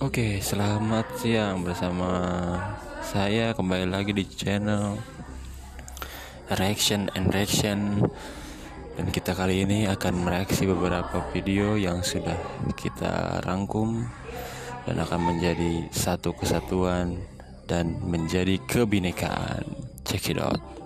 Oke, selamat siang bersama saya kembali lagi di channel Reaction and Reaction. Dan kita kali ini akan mereaksi beberapa video yang sudah kita rangkum Dan akan menjadi satu kesatuan dan menjadi kebinekaan. Check it out.